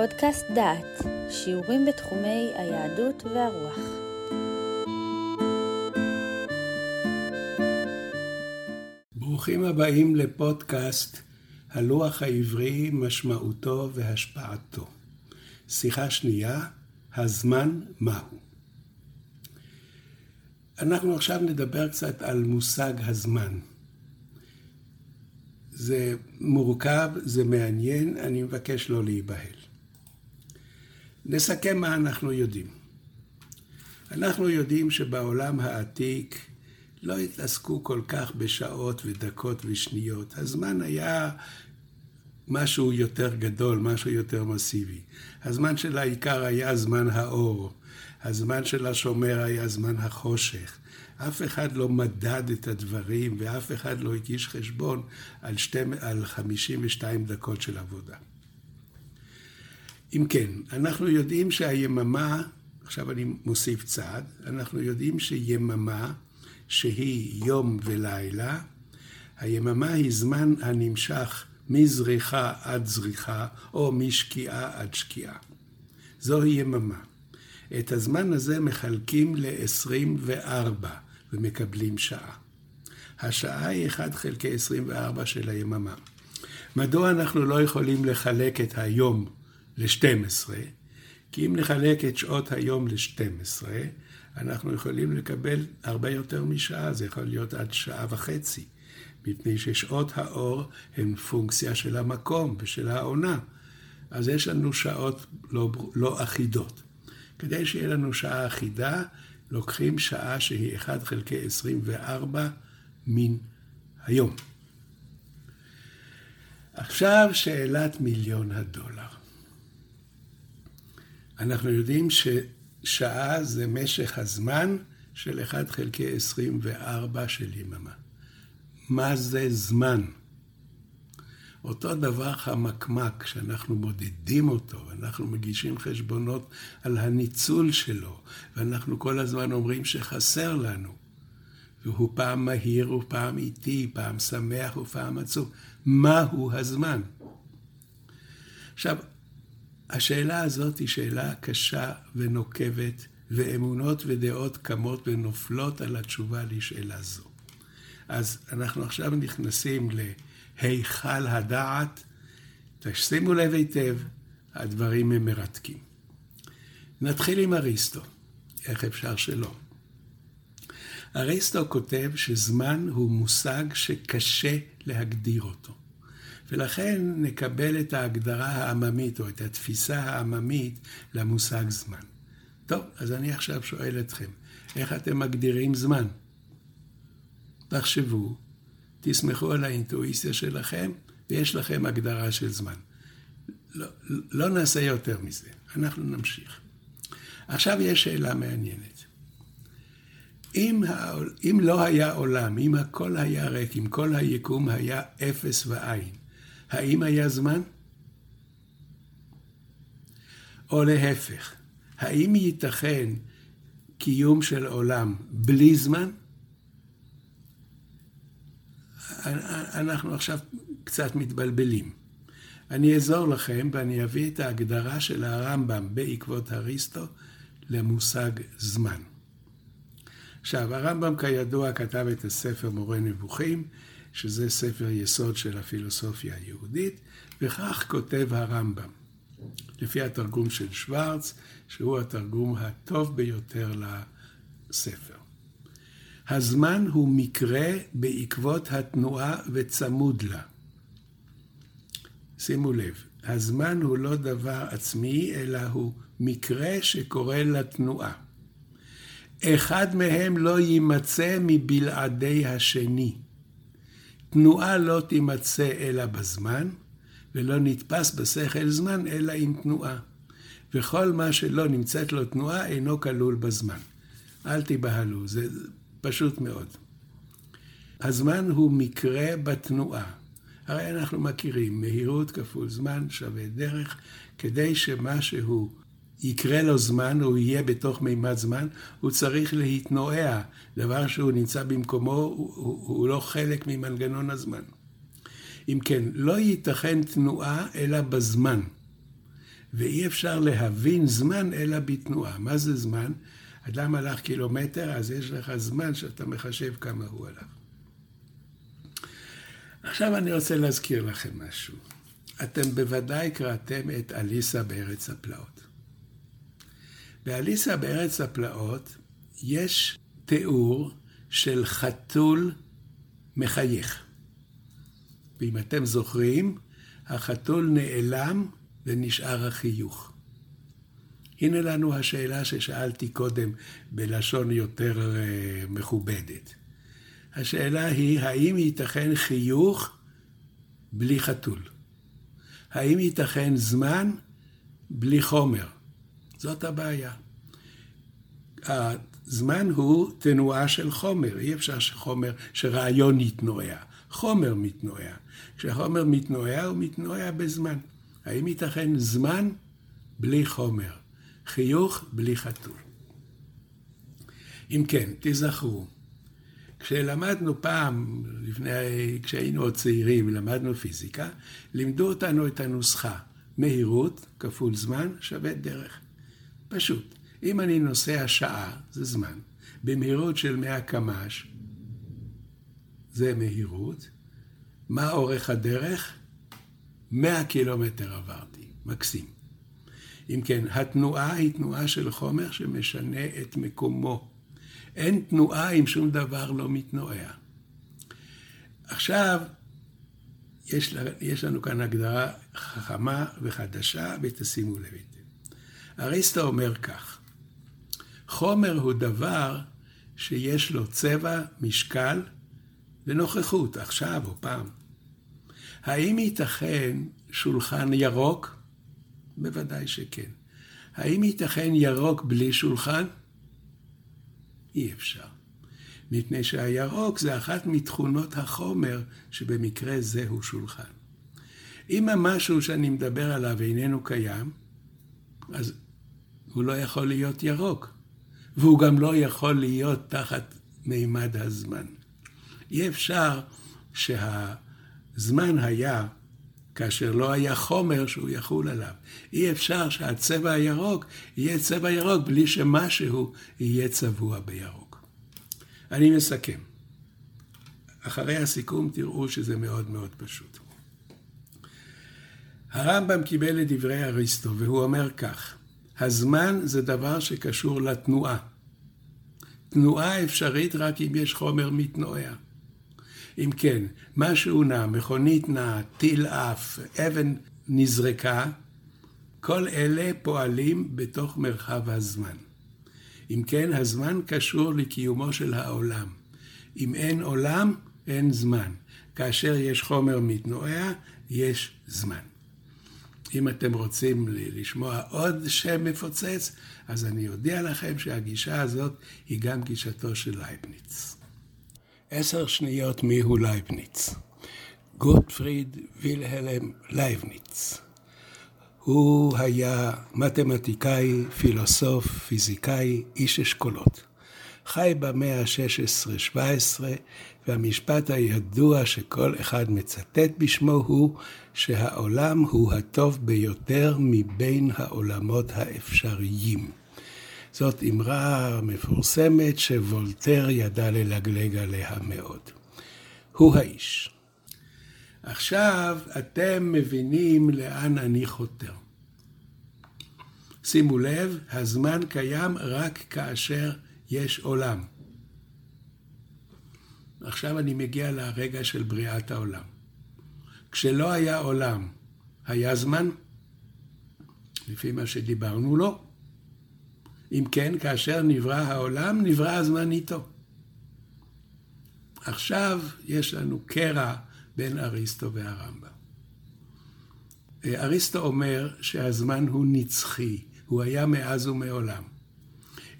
פודקאסט דעת, שיעורים בתחומי היהדות והרוח. ברוכים הבאים לפודקאסט הלוח העברי, משמעותו והשפעתו. שיחה שנייה, הזמן מהו. אנחנו עכשיו נדבר קצת על מושג הזמן. זה מורכב, זה מעניין, אני מבקש לא להיבהל. נסכם מה אנחנו יודעים. אנחנו יודעים שבעולם העתיק לא התעסקו כל כך בשעות ודקות ושניות. הזמן היה משהו יותר גדול, משהו יותר מסיבי. הזמן של העיקר היה זמן האור. הזמן של השומר היה זמן החושך. אף אחד לא מדד את הדברים ואף אחד לא הגיש חשבון על, שתי, על 52 דקות של עבודה. אם כן, אנחנו יודעים שהיממה, עכשיו אני מוסיף צעד, אנחנו יודעים שיממה שהיא יום ולילה, היממה היא זמן הנמשך מזריחה עד זריחה, או משקיעה עד שקיעה. זוהי יממה. את הזמן הזה מחלקים ל-24 ומקבלים שעה. השעה היא 1 חלקי 24 של היממה. מדוע אנחנו לא יכולים לחלק את היום ל-12? כי אם נחלק את שעות היום ל-12, אנחנו יכולים לקבל הרבה יותר משעה, זה יכול להיות עד שעה וחצי, מפני ששעות האור הן פונקציה של המקום ושל העונה. אז יש לנו שעות לא, לא אחידות. כדי שיהיה לנו שעה אחידה, לוקחים שעה שהיא 1 חלקי 24 מן היום. עכשיו שאלת מיליון הדולר. אנחנו יודעים ששעה זה משך הזמן של 1 חלקי 24 של יממה. מה זה זמן? אותו דבר חמקמק, שאנחנו מודדים אותו, אנחנו מגישים חשבונות על הניצול שלו, ואנחנו כל הזמן אומרים שחסר לנו. והוא פעם מהיר ופעם איטי, פעם שמח ופעם עצוב. מהו הזמן? עכשיו, השאלה הזאת היא שאלה קשה ונוקבת, ואמונות ודעות קמות ונופלות על התשובה לשאלה זו. אז אנחנו עכשיו נכנסים ל... היכל הדעת. תשימו לב היטב, הדברים הם מרתקים. נתחיל עם אריסטו, איך אפשר שלא? אריסטו כותב שזמן הוא מושג שקשה להגדיר אותו. ולכן נקבל את ההגדרה העממית או את התפיסה העממית למושג זמן. טוב, אז אני עכשיו שואל אתכם, איך אתם מגדירים זמן? תחשבו תסמכו על האינטואיציה שלכם, ויש לכם הגדרה של זמן. לא, לא נעשה יותר מזה, אנחנו נמשיך. עכשיו יש שאלה מעניינת. אם, העול, אם לא היה עולם, אם הכל היה ריק, אם כל היקום היה אפס ואין, האם היה זמן? או להפך, האם ייתכן קיום של עולם בלי זמן? אנחנו עכשיו קצת מתבלבלים. אני אעזור לכם ואני אביא את ההגדרה של הרמב"ם בעקבות אריסטו למושג זמן. עכשיו, הרמב"ם כידוע כתב את הספר מורה נבוכים, שזה ספר יסוד של הפילוסופיה היהודית, וכך כותב הרמב"ם, לפי התרגום של שוורץ, שהוא התרגום הטוב ביותר לספר. הזמן הוא מקרה בעקבות התנועה וצמוד לה. שימו לב, הזמן הוא לא דבר עצמי, אלא הוא מקרה שקורה לתנועה. אחד מהם לא יימצא מבלעדי השני. תנועה לא תימצא אלא בזמן, ולא נתפס בשכל זמן אלא עם תנועה. וכל מה שלא נמצאת לו תנועה אינו כלול בזמן. אל תיבהלו, זה פשוט מאוד. הזמן הוא מקרה בתנועה. הרי אנחנו מכירים, מהירות כפול זמן שווה דרך, כדי שמשהו יקרה לו זמן, הוא יהיה בתוך מימד זמן, הוא צריך להתנועע. דבר שהוא נמצא במקומו, הוא, הוא, הוא לא חלק ממנגנון הזמן. אם כן, לא ייתכן תנועה אלא בזמן. ואי אפשר להבין זמן אלא בתנועה. מה זה זמן? אדם הלך קילומטר, אז יש לך זמן שאתה מחשב כמה הוא הלך. עכשיו אני רוצה להזכיר לכם משהו. אתם בוודאי קראתם את אליסה בארץ הפלאות. באליסה בארץ הפלאות יש תיאור של חתול מחייך. ואם אתם זוכרים, החתול נעלם ונשאר החיוך. הנה לנו השאלה ששאלתי קודם בלשון יותר uh, מכובדת. השאלה היא, האם ייתכן חיוך בלי חתול? האם ייתכן זמן בלי חומר? זאת הבעיה. הזמן הוא תנועה של חומר, אי אפשר שחומר, שרעיון יתנועע. חומר מתנועע. כשחומר מתנועע, הוא מתנועע בזמן. האם ייתכן זמן בלי חומר? חיוך בלי חתול. אם כן, תיזכרו, כשלמדנו פעם, לפני, כשהיינו עוד צעירים, למדנו פיזיקה, לימדו אותנו את הנוסחה, מהירות כפול זמן שווה דרך. פשוט. אם אני נוסע שעה, זה זמן, במהירות של 100 קמ"ש, זה מהירות. מה אורך הדרך? 100 קילומטר עברתי, מקסים. אם כן, התנועה היא תנועה של חומר שמשנה את מקומו. אין תנועה אם שום דבר לא מתנועע. עכשיו, יש, לנו כאן הגדרה חכמה וחדשה, ותשימו לב היטב. אריסטו אומר כך, חומר הוא דבר שיש לו צבע, משקל ונוכחות, עכשיו או פעם. האם ייתכן שולחן ירוק? בוודאי שכן. האם ייתכן ירוק בלי שולחן? אי אפשר. מפני שהירוק זה אחת מתכונות החומר שבמקרה זה הוא שולחן. אם המשהו שאני מדבר עליו איננו קיים, אז הוא לא יכול להיות ירוק, והוא גם לא יכול להיות תחת מימד הזמן. אי אפשר שהזמן היה כאשר לא היה חומר שהוא יחול עליו. אי אפשר שהצבע הירוק יהיה צבע ירוק בלי שמשהו יהיה צבוע בירוק. אני מסכם. אחרי הסיכום תראו שזה מאוד מאוד פשוט. הרמב"ם קיבל את דברי אריסטו והוא אומר כך: הזמן זה דבר שקשור לתנועה. תנועה אפשרית רק אם יש חומר מתנועע. אם כן, משהו נע, מכונית נעה, טיל עף, אבן נזרקה, כל אלה פועלים בתוך מרחב הזמן. אם כן, הזמן קשור לקיומו של העולם. אם אין עולם, אין זמן. כאשר יש חומר מתנועע, יש זמן. אם אתם רוצים לשמוע עוד שם מפוצץ, אז אני אודיע לכם שהגישה הזאת היא גם גישתו של לייבניץ. עשר שניות מיהו לייבניץ. גוטפריד וילהלם לייבניץ. הוא היה מתמטיקאי, פילוסוף, פיזיקאי, איש אשכולות. חי במאה ה-16-17, והמשפט הידוע שכל אחד מצטט בשמו הוא שהעולם הוא הטוב ביותר מבין העולמות האפשריים. זאת אמרה מפורסמת שוולטר ידע ללגלג עליה מאוד. הוא האיש. עכשיו אתם מבינים לאן אני חותר. שימו לב, הזמן קיים רק כאשר יש עולם. עכשיו אני מגיע לרגע של בריאת העולם. כשלא היה עולם, היה זמן? לפי מה שדיברנו, לא. אם כן, כאשר נברא העולם, נברא הזמן איתו. עכשיו יש לנו קרע בין אריסטו והרמב"ם. אריסטו אומר שהזמן הוא נצחי, הוא היה מאז ומעולם.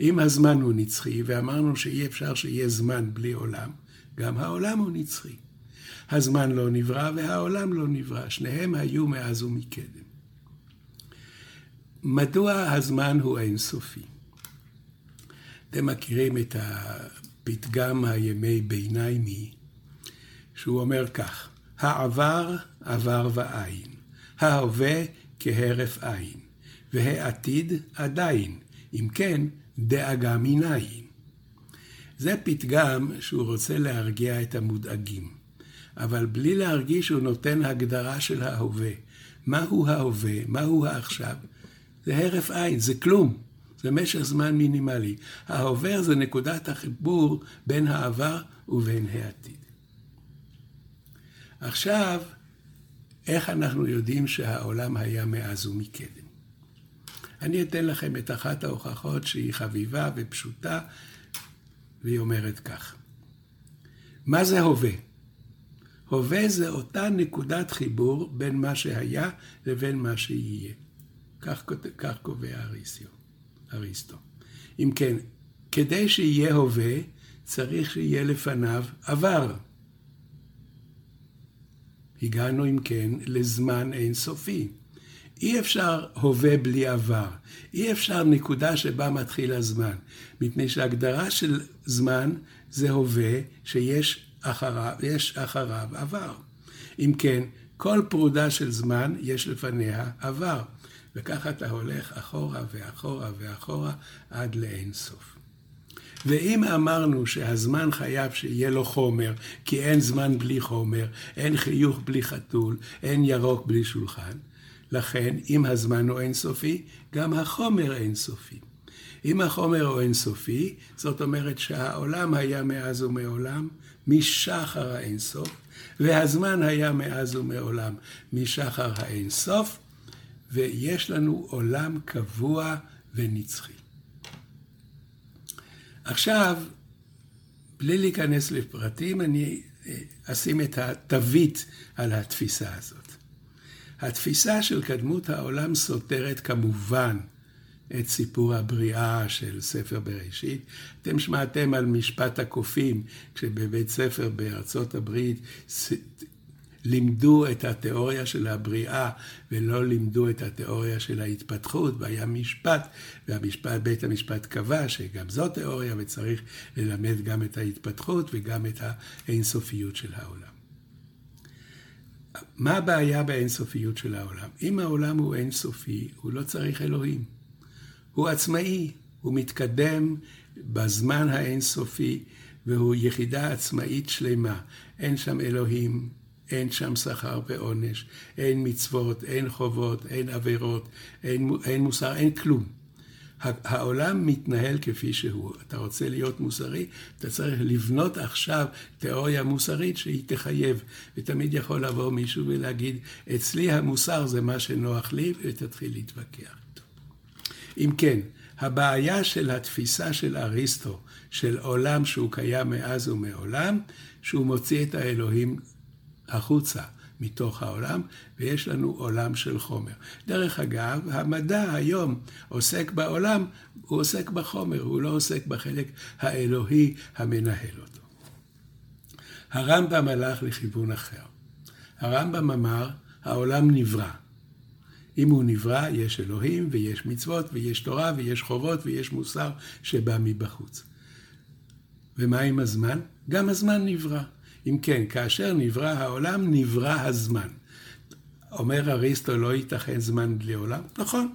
אם הזמן הוא נצחי, ואמרנו שאי אפשר שיהיה זמן בלי עולם, גם העולם הוא נצחי. הזמן לא נברא והעולם לא נברא, שניהם היו מאז ומקדם. מדוע הזמן הוא אינסופי? אתם מכירים את הפתגם הימי ביניימי, שהוא אומר כך: העבר עבר ואין, ההווה כהרף עין, והעתיד עדיין. אם כן, דאגה מניין. זה פתגם שהוא רוצה להרגיע את המודאגים, אבל בלי להרגיש שהוא נותן הגדרה של ההווה. מהו ההווה? מהו העכשיו? זה הרף עין, זה כלום. זה משך זמן מינימלי. ההווה זה נקודת החיבור בין העבר ובין העתיד. עכשיו, איך אנחנו יודעים שהעולם היה מאז ומקדם? אני אתן לכם את אחת ההוכחות שהיא חביבה ופשוטה, והיא אומרת כך. מה זה הווה? הווה זה אותה נקודת חיבור בין מה שהיה לבין מה שיהיה. כך, כך קובע אריסיו, אריסטו. אם כן, כדי שיהיה הווה, צריך שיהיה לפניו עבר. הגענו אם כן לזמן אינסופי. אי אפשר הווה בלי עבר. אי אפשר נקודה שבה מתחיל הזמן. מפני שהגדרה של זמן זה הווה שיש אחריו, אחריו עבר. אם כן, כל פרודה של זמן יש לפניה עבר. וככה אתה הולך אחורה ואחורה ואחורה עד לאין סוף. ואם אמרנו שהזמן חייב שיהיה לו חומר, כי אין זמן בלי חומר, אין חיוך בלי חתול, אין ירוק בלי שולחן, לכן אם הזמן הוא אינסופי, גם החומר אינסופי. אם החומר הוא אינסופי, זאת אומרת שהעולם היה מאז ומעולם, משחר האינסוף, והזמן היה מאז ומעולם, משחר האינסוף, ויש לנו עולם קבוע ונצחי. עכשיו, בלי להיכנס לפרטים, אני אה, אשים את התווית על התפיסה הזאת. התפיסה של קדמות העולם סותרת כמובן את סיפור הבריאה של ספר בראשית. אתם שמעתם על משפט הקופים, כשבבית ספר בארצות הברית לימדו את התיאוריה של הבריאה ולא לימדו את התיאוריה של ההתפתחות, והיה משפט, והמשפט, בית המשפט קבע שגם זו תיאוריה וצריך ללמד גם את ההתפתחות וגם את האינסופיות של העולם. מה הבעיה באינסופיות של העולם? אם העולם הוא אינסופי, הוא לא צריך אלוהים. הוא עצמאי, הוא מתקדם בזמן האינסופי, והוא יחידה עצמאית שלמה. אין שם אלוהים, אין שם שכר ועונש, אין מצוות, אין חובות, אין עבירות, אין, אין מוסר, אין כלום. העולם מתנהל כפי שהוא. אתה רוצה להיות מוסרי, אתה צריך לבנות עכשיו תיאוריה מוסרית שהיא תחייב. ותמיד יכול לבוא מישהו ולהגיד, אצלי המוסר זה מה שנוח לי, ותתחיל להתווכח איתו. אם כן, הבעיה של התפיסה של אריסטו, של עולם שהוא קיים מאז ומעולם, שהוא מוציא את האלוהים החוצה. מתוך העולם, ויש לנו עולם של חומר. דרך אגב, המדע היום עוסק בעולם, הוא עוסק בחומר, הוא לא עוסק בחלק האלוהי המנהל אותו. הרמב"ם הלך לכיוון אחר. הרמב"ם אמר, העולם נברא. אם הוא נברא, יש אלוהים ויש מצוות ויש תורה ויש חובות ויש מוסר שבא מבחוץ. ומה עם הזמן? גם הזמן נברא. אם כן, כאשר נברא העולם, נברא הזמן. אומר אריסטו, לא ייתכן זמן בלי עולם? נכון.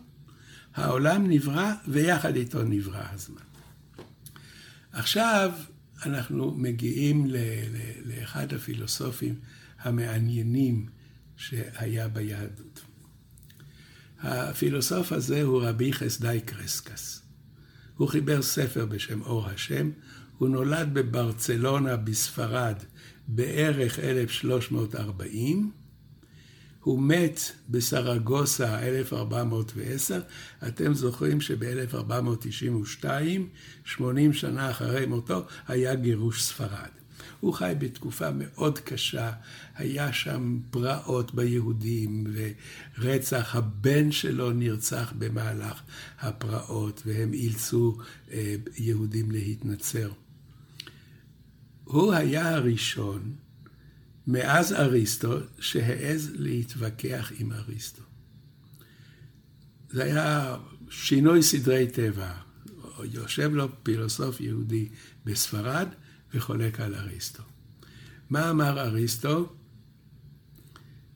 העולם נברא, ויחד איתו נברא הזמן. עכשיו אנחנו מגיעים ל- ל- לאחד הפילוסופים המעניינים שהיה ביהדות. הפילוסוף הזה הוא רבי חסדאי קרסקס. הוא חיבר ספר בשם אור השם, הוא נולד בברצלונה בספרד בערך 1340, הוא מת בסרגוסה 1410. אתם זוכרים שב-1492, 80 שנה אחרי מותו, היה גירוש ספרד. הוא חי בתקופה מאוד קשה, היה שם פרעות ביהודים ורצח, הבן שלו נרצח במהלך הפרעות והם אילצו אה, יהודים להתנצר. הוא היה הראשון מאז אריסטו שהעז להתווכח עם אריסטו. זה היה שינוי סדרי טבע. יושב לו פילוסוף יהודי בספרד וחולק על אריסטו. מה אמר אריסטו?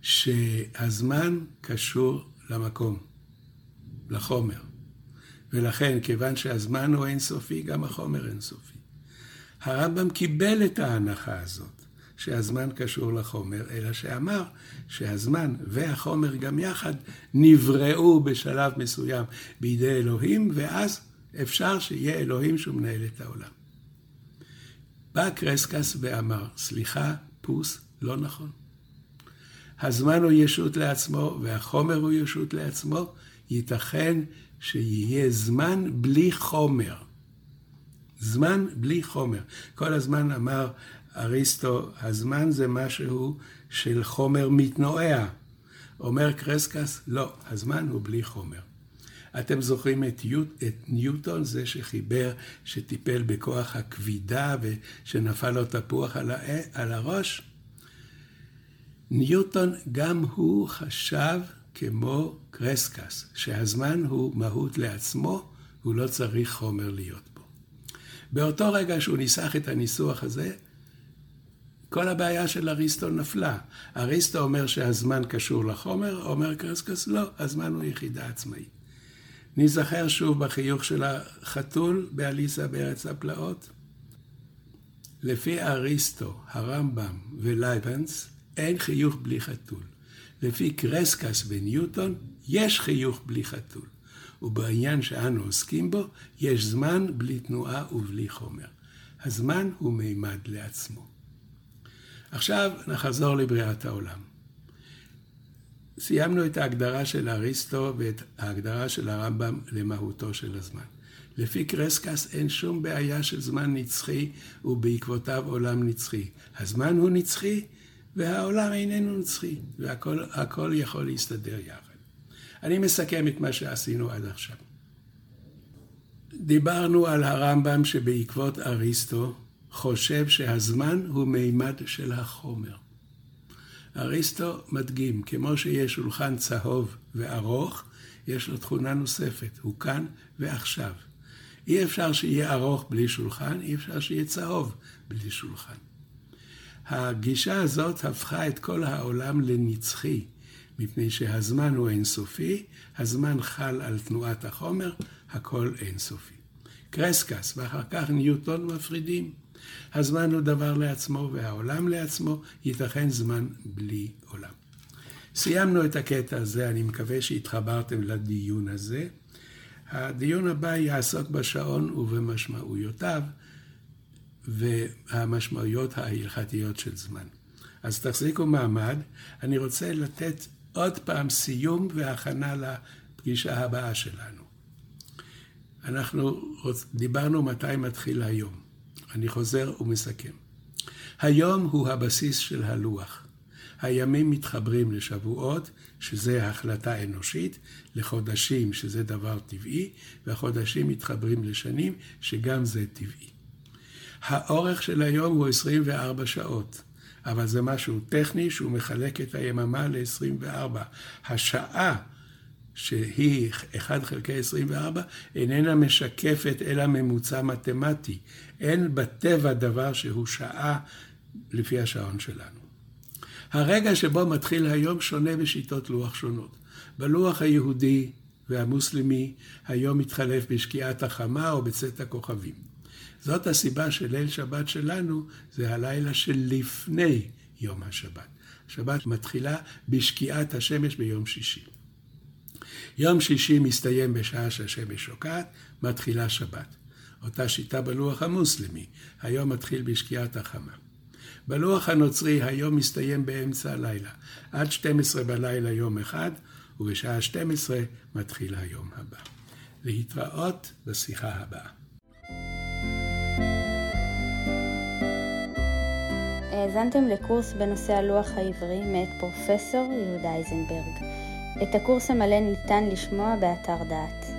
שהזמן קשור למקום. לחומר. ולכן, כיוון שהזמן הוא אינסופי, גם החומר אינסופי. הרמב"ם קיבל את ההנחה הזאת, שהזמן קשור לחומר, אלא שאמר שהזמן והחומר גם יחד נבראו בשלב מסוים בידי אלוהים, ואז אפשר שיהיה אלוהים שהוא מנהל את העולם. בא קרסקס ואמר, סליחה, פוס, לא נכון. הזמן הוא ישות לעצמו והחומר הוא ישות לעצמו, ייתכן שיהיה זמן בלי חומר. זמן בלי חומר. כל הזמן אמר אריסטו, הזמן זה משהו של חומר מתנועע. אומר קרסקס, לא, הזמן הוא בלי חומר. אתם זוכרים את, יוט, את ניוטון, זה שחיבר, שטיפל בכוח הכבידה ושנפל לו תפוח על, הא, על הראש? ניוטון גם הוא חשב כמו קרסקס, שהזמן הוא מהות לעצמו, הוא לא צריך חומר להיות בו. באותו רגע שהוא ניסח את הניסוח הזה, כל הבעיה של אריסטו נפלה. אריסטו אומר שהזמן קשור לחומר, אומר קרסקס, לא, הזמן הוא יחידה עצמאית. ניזכר שוב בחיוך של החתול באליסה בארץ הפלאות. לפי אריסטו, הרמב"ם ולייבניץ, אין חיוך בלי חתול. לפי קרסקס וניוטון, יש חיוך בלי חתול. ובעניין שאנו עוסקים בו, יש זמן בלי תנועה ובלי חומר. הזמן הוא מימד לעצמו. עכשיו נחזור לבריאת העולם. סיימנו את ההגדרה של אריסטו ואת ההגדרה של הרמב"ם למהותו של הזמן. לפי קרסקס אין שום בעיה של זמן נצחי ובעקבותיו עולם נצחי. הזמן הוא נצחי והעולם איננו נצחי, והכל יכול להסתדר יחד. אני מסכם את מה שעשינו עד עכשיו. דיברנו על הרמב"ם שבעקבות אריסטו חושב שהזמן הוא מימד של החומר. אריסטו מדגים, כמו שיש שולחן צהוב וארוך, יש לו תכונה נוספת, הוא כאן ועכשיו. אי אפשר שיהיה ארוך בלי שולחן, אי אפשר שיהיה צהוב בלי שולחן. הגישה הזאת הפכה את כל העולם לנצחי, מפני שהזמן הוא אינסופי, הזמן חל על תנועת החומר, הכל אינסופי. קרסקס ואחר כך ניוטון מפרידים. הזמן הוא דבר לעצמו והעולם לעצמו, ייתכן זמן בלי עולם. סיימנו את הקטע הזה, אני מקווה שהתחברתם לדיון הזה. הדיון הבא יעסוק בשעון ובמשמעויותיו והמשמעויות ההלכתיות של זמן. אז תחזיקו מעמד. אני רוצה לתת עוד פעם סיום והכנה לפגישה הבאה שלנו. אנחנו דיברנו מתי מתחיל היום. אני חוזר ומסכם. היום הוא הבסיס של הלוח. הימים מתחברים לשבועות, שזה החלטה אנושית, לחודשים, שזה דבר טבעי, והחודשים מתחברים לשנים, שגם זה טבעי. האורך של היום הוא 24 שעות, אבל זה משהו טכני שהוא מחלק את היממה ל-24. השעה שהיא 1 חלקי 24, איננה משקפת אלא ממוצע מתמטי. אין בטבע דבר שהוא שעה לפי השעון שלנו. הרגע שבו מתחיל היום שונה בשיטות לוח שונות. בלוח היהודי והמוסלמי היום מתחלף בשקיעת החמה או בצאת הכוכבים. זאת הסיבה שליל שבת שלנו זה הלילה שלפני יום השבת. השבת מתחילה בשקיעת השמש ביום שישי. יום שישי מסתיים בשעה שהשמש שוקעת, מתחילה שבת. אותה שיטה בלוח המוסלמי, היום מתחיל בשקיעת החמה. בלוח הנוצרי היום מסתיים באמצע הלילה, עד 12 בלילה יום אחד, ובשעה 12 מתחיל היום הבא. להתראות בשיחה הבאה. האזנתם לקורס בנושא הלוח העברי מאת פרופסור יהודה איזנברג. את הקורס המלא ניתן לשמוע באתר דעת.